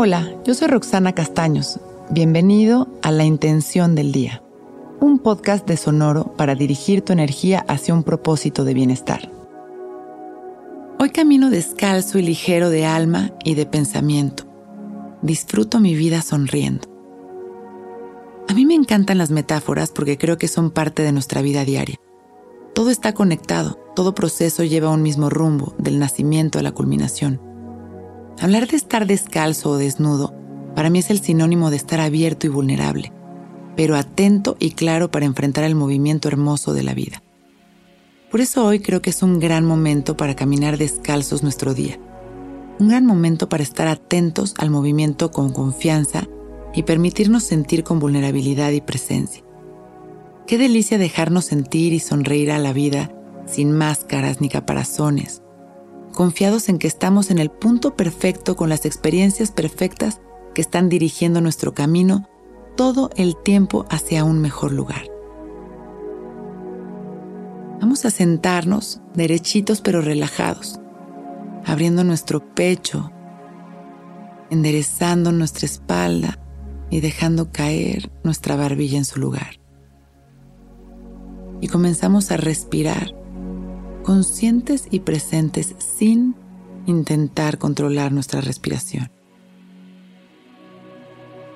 Hola, yo soy Roxana Castaños. Bienvenido a La Intención del Día, un podcast de Sonoro para dirigir tu energía hacia un propósito de bienestar. Hoy camino descalzo y ligero de alma y de pensamiento. Disfruto mi vida sonriendo. A mí me encantan las metáforas porque creo que son parte de nuestra vida diaria. Todo está conectado, todo proceso lleva un mismo rumbo, del nacimiento a la culminación. Hablar de estar descalzo o desnudo para mí es el sinónimo de estar abierto y vulnerable, pero atento y claro para enfrentar el movimiento hermoso de la vida. Por eso hoy creo que es un gran momento para caminar descalzos nuestro día. Un gran momento para estar atentos al movimiento con confianza y permitirnos sentir con vulnerabilidad y presencia. Qué delicia dejarnos sentir y sonreír a la vida sin máscaras ni caparazones, confiados en que estamos en el punto perfecto con las experiencias perfectas que están dirigiendo nuestro camino todo el tiempo hacia un mejor lugar. Vamos a sentarnos derechitos pero relajados, abriendo nuestro pecho, enderezando nuestra espalda y dejando caer nuestra barbilla en su lugar. Y comenzamos a respirar conscientes y presentes sin intentar controlar nuestra respiración.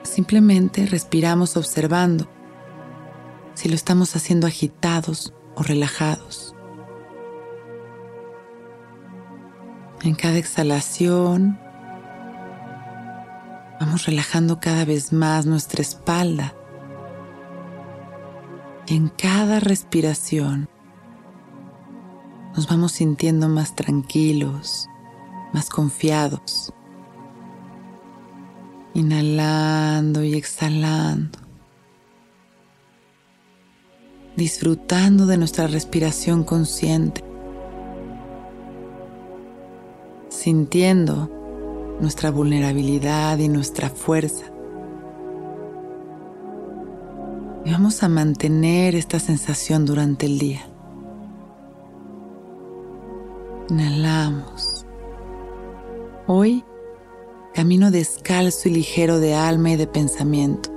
Simplemente respiramos observando si lo estamos haciendo agitados o relajados. En cada exhalación vamos relajando cada vez más nuestra espalda. En cada respiración nos vamos sintiendo más tranquilos, más confiados. Inhalando y exhalando. Disfrutando de nuestra respiración consciente. Sintiendo nuestra vulnerabilidad y nuestra fuerza. Y vamos a mantener esta sensación durante el día. Inhalamos. Hoy camino descalzo y ligero de alma y de pensamiento.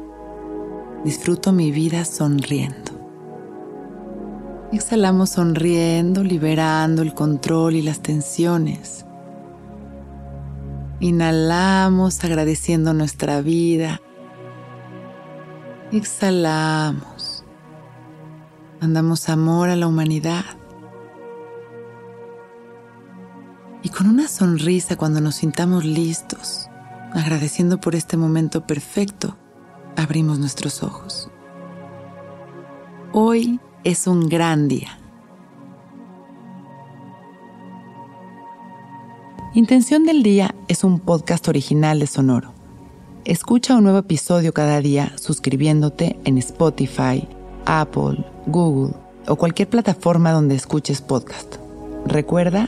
Disfruto mi vida sonriendo. Exhalamos sonriendo, liberando el control y las tensiones. Inhalamos agradeciendo nuestra vida. Exhalamos. Mandamos amor a la humanidad. Y con una sonrisa cuando nos sintamos listos, agradeciendo por este momento perfecto, abrimos nuestros ojos. Hoy es un gran día. Intención del Día es un podcast original de Sonoro. Escucha un nuevo episodio cada día suscribiéndote en Spotify, Apple, Google o cualquier plataforma donde escuches podcast. Recuerda